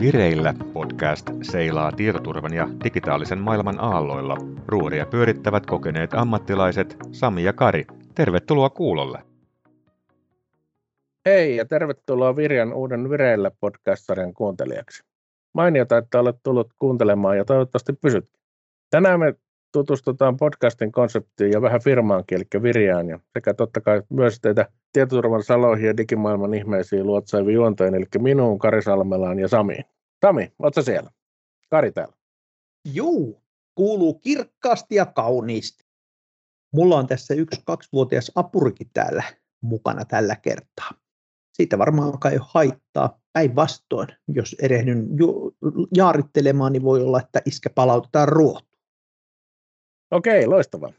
Vireillä podcast seilaa tietoturvan ja digitaalisen maailman aalloilla. Ruoria pyörittävät kokeneet ammattilaiset Sami ja Kari. Tervetuloa kuulolle. Hei ja tervetuloa Virjan uuden Vireillä podcast-sarjan kuuntelijaksi. Mainiota, että olet tullut kuuntelemaan ja toivottavasti pysyt. Tänään me tutustutaan podcastin konseptiin ja vähän firmaankin, eli Virjaan, ja sekä totta kai myös teitä tietoturvan saloihin ja digimaailman ihmeisiin luotsaivi juontojen, eli minuun, Kari Salmelaan ja Samiin. Sami, ootko siellä? Kari täällä. Juu, kuuluu kirkkaasti ja kauniisti. Mulla on tässä yksi kaksivuotias apurikin täällä mukana tällä kertaa. Siitä varmaan kai haittaa. Päinvastoin, jos erehdyn jaarittelemaan, niin voi olla, että iskä palautetaan ruotu. Okei, loistavaa.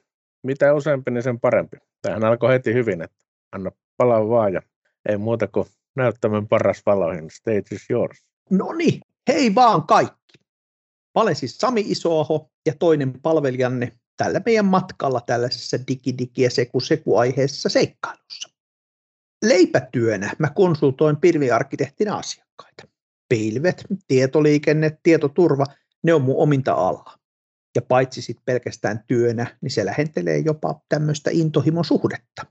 Mitä useampi, niin sen parempi. Tähän alkoi heti hyvin, että anna palaa vaan ja ei muuta kuin näyttämön paras valoihin. Stage is yours. No niin, hei vaan kaikki. Mä olen siis Sami Isoaho ja toinen palvelijanne tällä meidän matkalla tällaisessa digi-digi- ja seku-seku-aiheessa seikkailussa. Leipätyönä mä konsultoin pilviarkkitehtin asiakkaita. Pilvet, tietoliikenne, tietoturva, ne on mun ominta alaa ja paitsi sitten pelkästään työnä, niin se lähentelee jopa tämmöistä intohimosuhdetta.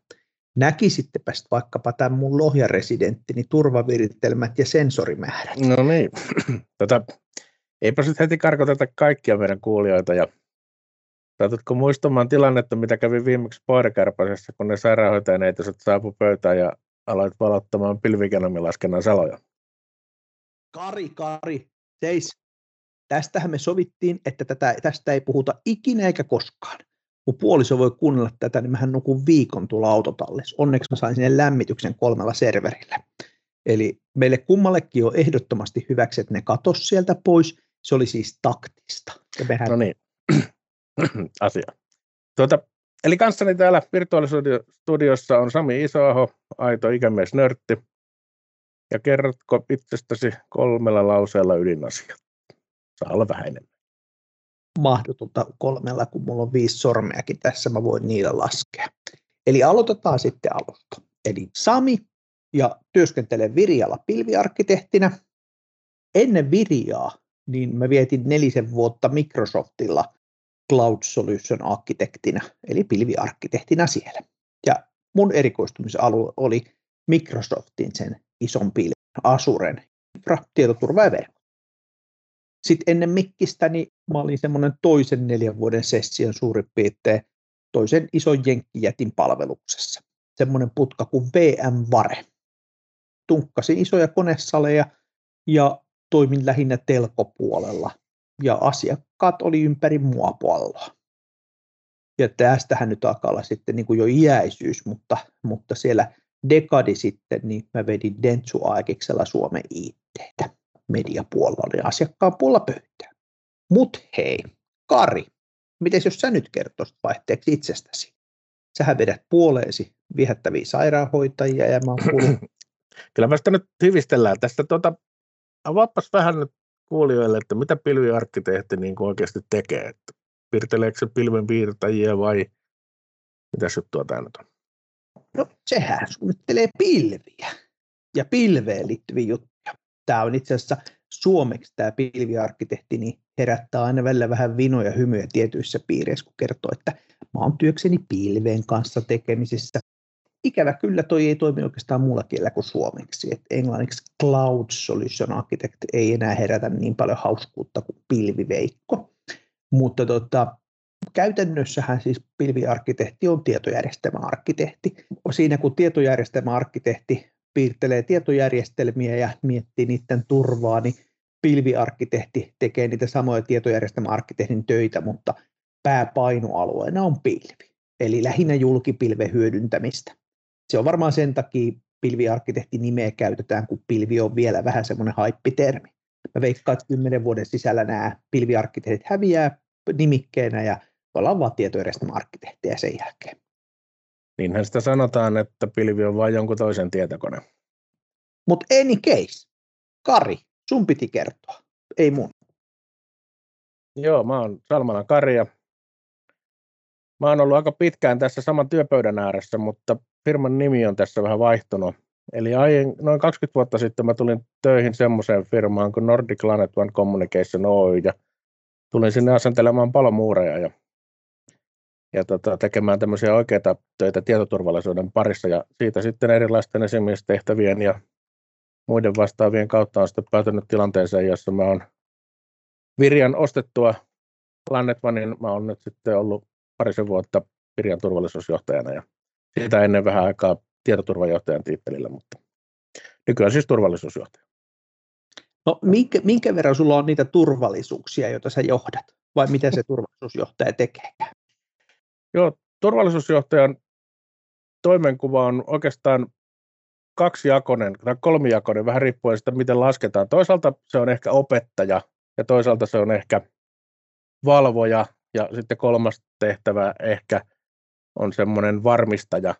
Näkisittepä sitten vaikkapa tämän mun lohjaresidenttini turvaviritelmät ja sensorimäärät. No niin, tota, eipä sitten heti karkoteta kaikkia meidän kuulijoita ja Saatutko muistamaan tilannetta, mitä kävi viimeksi Poirikärpäsessä, kun ne sairaanhoitajaneitoset saapu pöytään ja aloit valottamaan pilvigenomilaskennan saloja? Kari, Kari, seis tästähän me sovittiin, että tätä, tästä ei puhuta ikinä eikä koskaan. Mun puoliso voi kuunnella tätä, niin mähän nukun viikon tuolla autotallissa. Onneksi mä sain sinne lämmityksen kolmella serverillä. Eli meille kummallekin on ehdottomasti hyväksi, että ne katos sieltä pois. Se oli siis taktista. Ja mehän... No niin, asia. Tuota, eli kanssani täällä virtuaalisuudiossa on Sami Isoaho, aito ikämies nörtti. Ja kerrotko itsestäsi kolmella lauseella ydinasiat? Saa olla vähän enemmän. Mahdotonta kolmella, kun mulla on viisi sormeakin tässä, mä voin niillä laskea. Eli aloitetaan sitten alusta. Eli Sami ja työskentelen Virjalla pilviarkkitehtinä. Ennen Virjaa niin mä vietin nelisen vuotta Microsoftilla Cloud Solution arkkitehtinä, eli pilviarkkitehtinä siellä. Ja mun erikoistumisalue oli Microsoftin sen ison pilven, Azuren, infra, tietoturva ja verkko. Sitten ennen mikkistä niin mä olin semmoinen toisen neljän vuoden session suurin piirtein toisen ison jenkkijätin palveluksessa. Semmoinen putka kuin VM Vare. Tunkkasin isoja konesaleja ja toimin lähinnä telkopuolella. Ja asiakkaat oli ympäri mua palloa. Ja tästähän nyt alkaa olla sitten niin kuin jo iäisyys, mutta, mutta siellä dekadi sitten, niin mä vedin Dentsu Aikiksella Suomen ITtä mediapuolella oli asiakkaan puolella pöytää. Mut hei, Kari, miten jos sä nyt kertoisit vaihteeksi itsestäsi? Sähän vedät puoleesi viehättäviä sairaanhoitajia ja mä oon Kyllä mä sitä nyt hyvistellään. Tästä tuota, avaapas vähän nyt kuulijoille, että mitä pilviarkkitehti niin kuin oikeasti tekee. Että piirteleekö se pilven piirtäjiä vai mitä juttua tämä nyt on? No sehän suunnittelee pilviä ja pilveen liittyviä juttuja tämä on itse asiassa suomeksi tämä pilviarkkitehti, niin herättää aina välillä vähän vinoja hymyjä tietyissä piireissä, kun kertoo, että mä oon työkseni pilveen kanssa tekemisissä. Ikävä kyllä toi ei toimi oikeastaan muulla kielellä kuin suomeksi. Et englanniksi Cloud Solution Architect ei enää herätä niin paljon hauskuutta kuin pilviveikko. Mutta tota, käytännössähän siis pilviarkkitehti on tietojärjestelmäarkkitehti. Siinä kun tietojärjestelmäarkkitehti piirtelee tietojärjestelmiä ja miettii niiden turvaa, niin pilviarkkitehti tekee niitä samoja tietojärjestelmäarkkitehdin töitä, mutta pääpainoalueena on pilvi, eli lähinnä julkipilven hyödyntämistä. Se on varmaan sen takia pilviarkkitehti nimeä käytetään, kun pilvi on vielä vähän semmoinen haippitermi. Mä veikkaan, että kymmenen vuoden sisällä nämä pilviarkkitehdit häviää nimikkeenä ja ollaan vaan tietojärjestelmäarkkitehtejä sen jälkeen. Niinhän sitä sanotaan, että pilvi on vain jonkun toisen tietokone. Mutta any case, Kari, sun piti kertoa, ei mun. Joo, mä oon Salmalan Kari ja mä oon ollut aika pitkään tässä saman työpöydän ääressä, mutta firman nimi on tässä vähän vaihtunut. Eli aien, noin 20 vuotta sitten mä tulin töihin semmoiseen firmaan kuin Nordic Lanet One Communication Oy, ja tulin sinne asentelemaan palomuureja ja, ja tota, tekemään tämmöisiä oikeita töitä tietoturvallisuuden parissa, ja siitä sitten erilaisten esimiestehtävien ja muiden vastaavien kautta on sitten päätynyt tilanteeseen, jossa mä oon Virjan ostettua Lanet Onein, mä oon nyt sitten ollut parisen vuotta Virjan turvallisuusjohtajana, ja siitä ennen vähän aikaa tietoturvajohtajan tiittelillä, mutta nykyään siis turvallisuusjohtaja. No minkä, minkä verran sulla on niitä turvallisuuksia, joita sä johdat, vai mitä se turvallisuusjohtaja tekee? Joo, turvallisuusjohtajan toimenkuva on oikeastaan kaksijakoinen tai kolmijakoinen, vähän riippuen siitä, miten lasketaan. Toisaalta se on ehkä opettaja ja toisaalta se on ehkä valvoja ja sitten kolmas tehtävä ehkä on semmoinen varmistaja,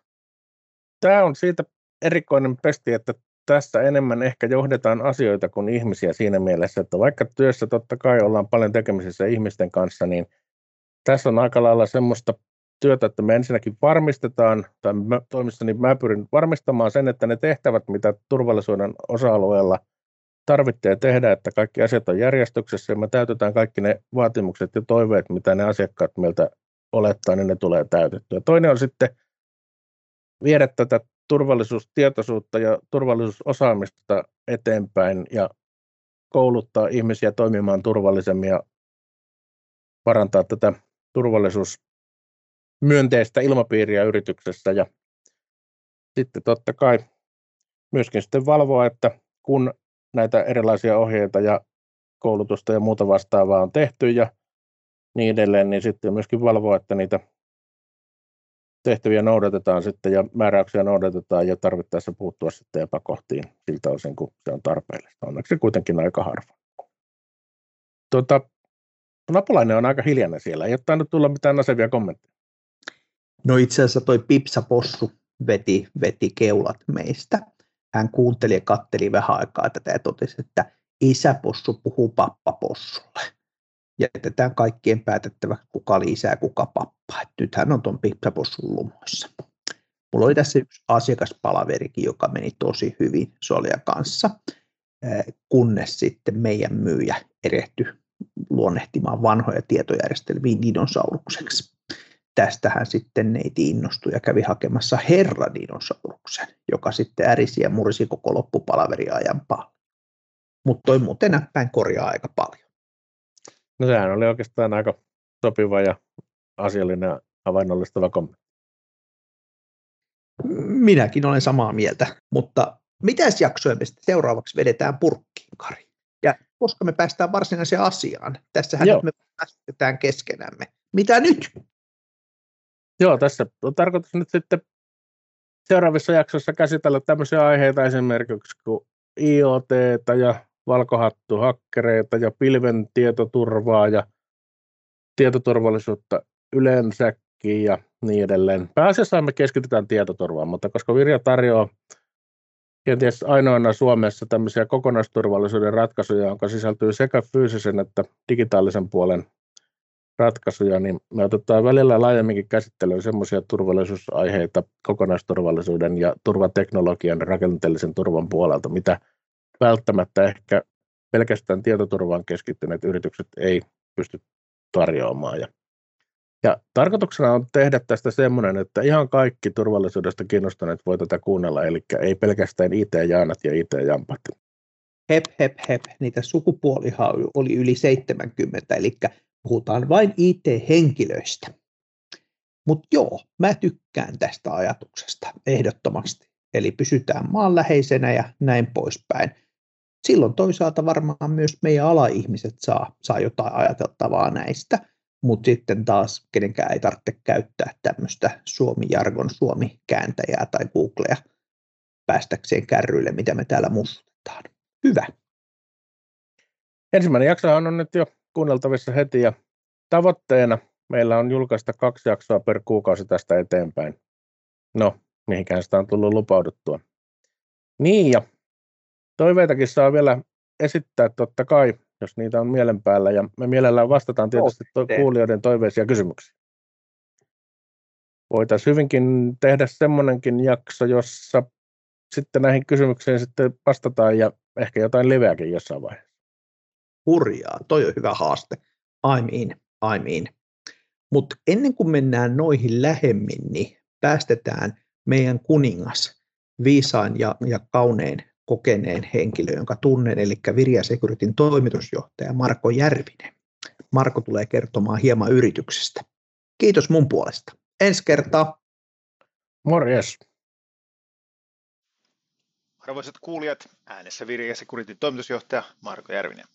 tämä on siitä erikoinen pesti, että tässä enemmän ehkä johdetaan asioita kuin ihmisiä siinä mielessä, että vaikka työssä totta kai ollaan paljon tekemisissä ihmisten kanssa, niin tässä on aika lailla semmoista työtä, että me ensinnäkin varmistetaan, tai mä, toimistani mä pyrin varmistamaan sen, että ne tehtävät, mitä turvallisuuden osa-alueella tarvitsee tehdä, että kaikki asiat on järjestyksessä ja me täytetään kaikki ne vaatimukset ja toiveet, mitä ne asiakkaat meiltä olettaa, niin ne tulee täytettyä. Toinen on sitten viedä tätä turvallisuustietoisuutta ja turvallisuusosaamista eteenpäin ja kouluttaa ihmisiä toimimaan turvallisemmin ja parantaa tätä turvallisuusmyönteistä ilmapiiriä yrityksessä ja sitten totta kai myöskin sitten valvoa, että kun näitä erilaisia ohjeita ja koulutusta ja muuta vastaavaa on tehty ja niin edelleen, niin sitten myöskin valvoa, että niitä tehtäviä noudatetaan sitten ja määräyksiä noudatetaan ja tarvittaessa puuttua sitten epäkohtiin siltä osin, kun se on tarpeellista. Onneksi kuitenkin aika harva. Tuota, Napolainen on aika hiljainen siellä, ei ole tainnut tulla mitään asevia kommentteja. No itse asiassa toi Pipsa Possu veti, veti keulat meistä. Hän kuunteli ja katteli vähän aikaa tätä ja totesi, että isäpossu puhuu pappapossulle jätetään kaikkien päätettäväksi, kuka lisää, kuka pappaa. Et nythän on tuon pipsapossun lumoissa. Mulla oli tässä yksi asiakaspalaverikin, joka meni tosi hyvin Solia kanssa, kunnes sitten meidän myyjä erehtyi luonnehtimaan vanhoja tietojärjestelmiä dinosaurukseksi. Tästähän sitten neiti innostui ja kävi hakemassa herra dinosauruksen, joka sitten ärisi ja murisi koko loppupalaveri ajan paljon. Mutta toi muuten näppäin korjaa aika paljon. No sehän oli oikeastaan aika sopiva ja asiallinen ja havainnollistava kommentti. Minäkin olen samaa mieltä, mutta mitäs jaksoja me sitten seuraavaksi vedetään purkkiin, Kari? Ja koska me päästään varsinaiseen asiaan, tässähän Joo. me päästetään keskenämme. Mitä nyt? Joo, tässä on tarkoitus nyt sitten seuraavissa jaksoissa käsitellä tämmöisiä aiheita esimerkiksi kuin IoT ja valkohattuhakkereita ja pilven tietoturvaa ja tietoturvallisuutta yleensäkin ja niin edelleen. Pääasiassa me keskitytään tietoturvaan, mutta koska Virja tarjoaa kenties ainoana Suomessa tämmöisiä kokonaisturvallisuuden ratkaisuja, jonka sisältyy sekä fyysisen että digitaalisen puolen ratkaisuja, niin me otetaan välillä laajemminkin käsittelyyn semmoisia turvallisuusaiheita kokonaisturvallisuuden ja turvateknologian rakenteellisen turvan puolelta, mitä välttämättä ehkä pelkästään tietoturvaan keskittyneet yritykset ei pysty tarjoamaan. Ja, ja tarkoituksena on tehdä tästä semmoinen, että ihan kaikki turvallisuudesta kiinnostuneet voi tätä kuunnella, eli ei pelkästään IT-jaanat ja IT-jampat. Hep, hep, hep. Niitä sukupuolihan oli yli 70, eli puhutaan vain IT-henkilöistä. Mutta joo, mä tykkään tästä ajatuksesta ehdottomasti. Eli pysytään maanläheisenä ja näin poispäin silloin toisaalta varmaan myös meidän alaihmiset saa, saa jotain ajateltavaa näistä, mutta sitten taas kenenkään ei tarvitse käyttää tämmöistä Suomi-jargon Suomi-kääntäjää tai Googlea päästäkseen kärryille, mitä me täällä mustutetaan. Hyvä. Ensimmäinen jaksohan on nyt jo kuunneltavissa heti ja tavoitteena meillä on julkaista kaksi jaksoa per kuukausi tästä eteenpäin. No, mihinkään sitä on tullut lupauduttua. Niin ja Toiveitakin saa vielä esittää totta kai, jos niitä on mielen päällä, ja me mielellään vastataan tietysti to- kuulijoiden toiveisia kysymyksiä. Voitaisiin hyvinkin tehdä semmoinenkin jakso, jossa sitten näihin kysymyksiin sitten vastataan ja ehkä jotain liveäkin jossain vaiheessa. Hurjaa, toi on hyvä haaste. I'm in, I'm in. Mutta ennen kuin mennään noihin lähemmin, niin päästetään meidän kuningas, viisaan ja, ja kauneen kokeneen henkilö, jonka tunnen, eli Virja Securityn toimitusjohtaja Marko Järvinen. Marko tulee kertomaan hieman yrityksestä. Kiitos mun puolesta. Ensi kertaa. Morjes. Arvoisat kuulijat, äänessä Virja Securityn toimitusjohtaja Marko Järvinen.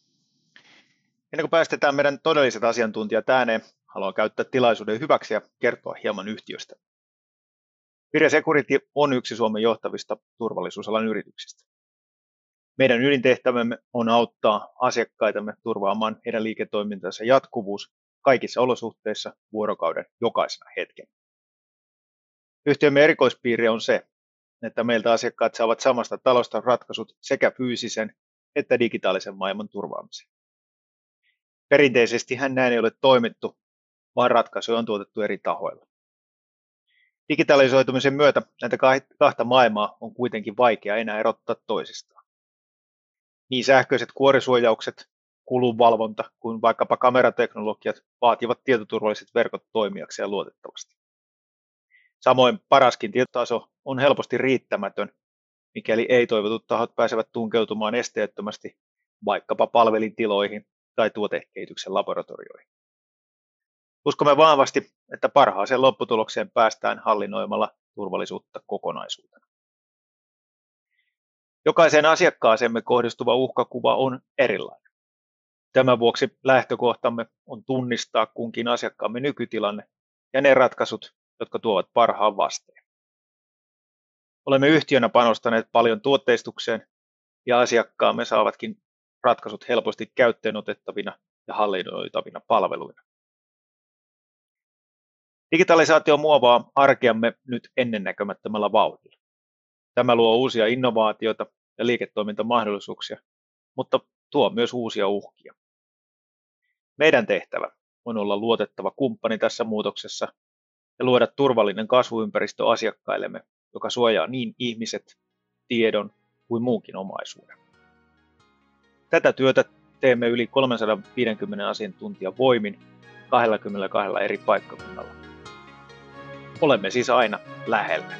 Ennen kuin päästetään meidän todelliset asiantuntijat ääneen, haluan käyttää tilaisuuden hyväksi ja kertoa hieman yhtiöstä. Virja Security on yksi Suomen johtavista turvallisuusalan yrityksistä. Meidän ydintehtävämme on auttaa asiakkaitamme turvaamaan heidän liiketoimintansa jatkuvuus kaikissa olosuhteissa vuorokauden jokaisena hetken. Yhtiömme erikoispiirre on se, että meiltä asiakkaat saavat samasta talosta ratkaisut sekä fyysisen että digitaalisen maailman turvaamiseen. Perinteisesti hän näin ei ole toimittu, vaan ratkaisuja on tuotettu eri tahoilla. Digitalisoitumisen myötä näitä kahta maailmaa on kuitenkin vaikea enää erottaa toisistaan. Niin sähköiset kuorisuojaukset, kulunvalvonta kuin vaikkapa kamerateknologiat vaativat tietoturvalliset verkot toimijakseen luotettavasti. Samoin paraskin tietotaso on helposti riittämätön, mikäli ei-toivotut tahot pääsevät tunkeutumaan esteettömästi vaikkapa palvelintiloihin tai tuotekehityksen laboratorioihin. Uskomme vahvasti, että parhaaseen lopputulokseen päästään hallinnoimalla turvallisuutta kokonaisuutena. Jokaiseen asiakkaaseemme kohdistuva uhkakuva on erilainen. Tämän vuoksi lähtökohtamme on tunnistaa kunkin asiakkaamme nykytilanne ja ne ratkaisut, jotka tuovat parhaan vasteen. Olemme yhtiönä panostaneet paljon tuotteistukseen ja asiakkaamme saavatkin ratkaisut helposti käyttöön otettavina ja hallinnoitavina palveluina. Digitalisaatio muovaa arkeamme nyt ennennäkemättömällä vauhdilla. Tämä luo uusia innovaatioita ja liiketoimintamahdollisuuksia, mutta tuo myös uusia uhkia. Meidän tehtävä on olla luotettava kumppani tässä muutoksessa ja luoda turvallinen kasvuympäristö asiakkaillemme, joka suojaa niin ihmiset, tiedon kuin muunkin omaisuuden. Tätä työtä teemme yli 350 asiantuntijan voimin 22 eri paikkakunnalla. Olemme siis aina lähellä.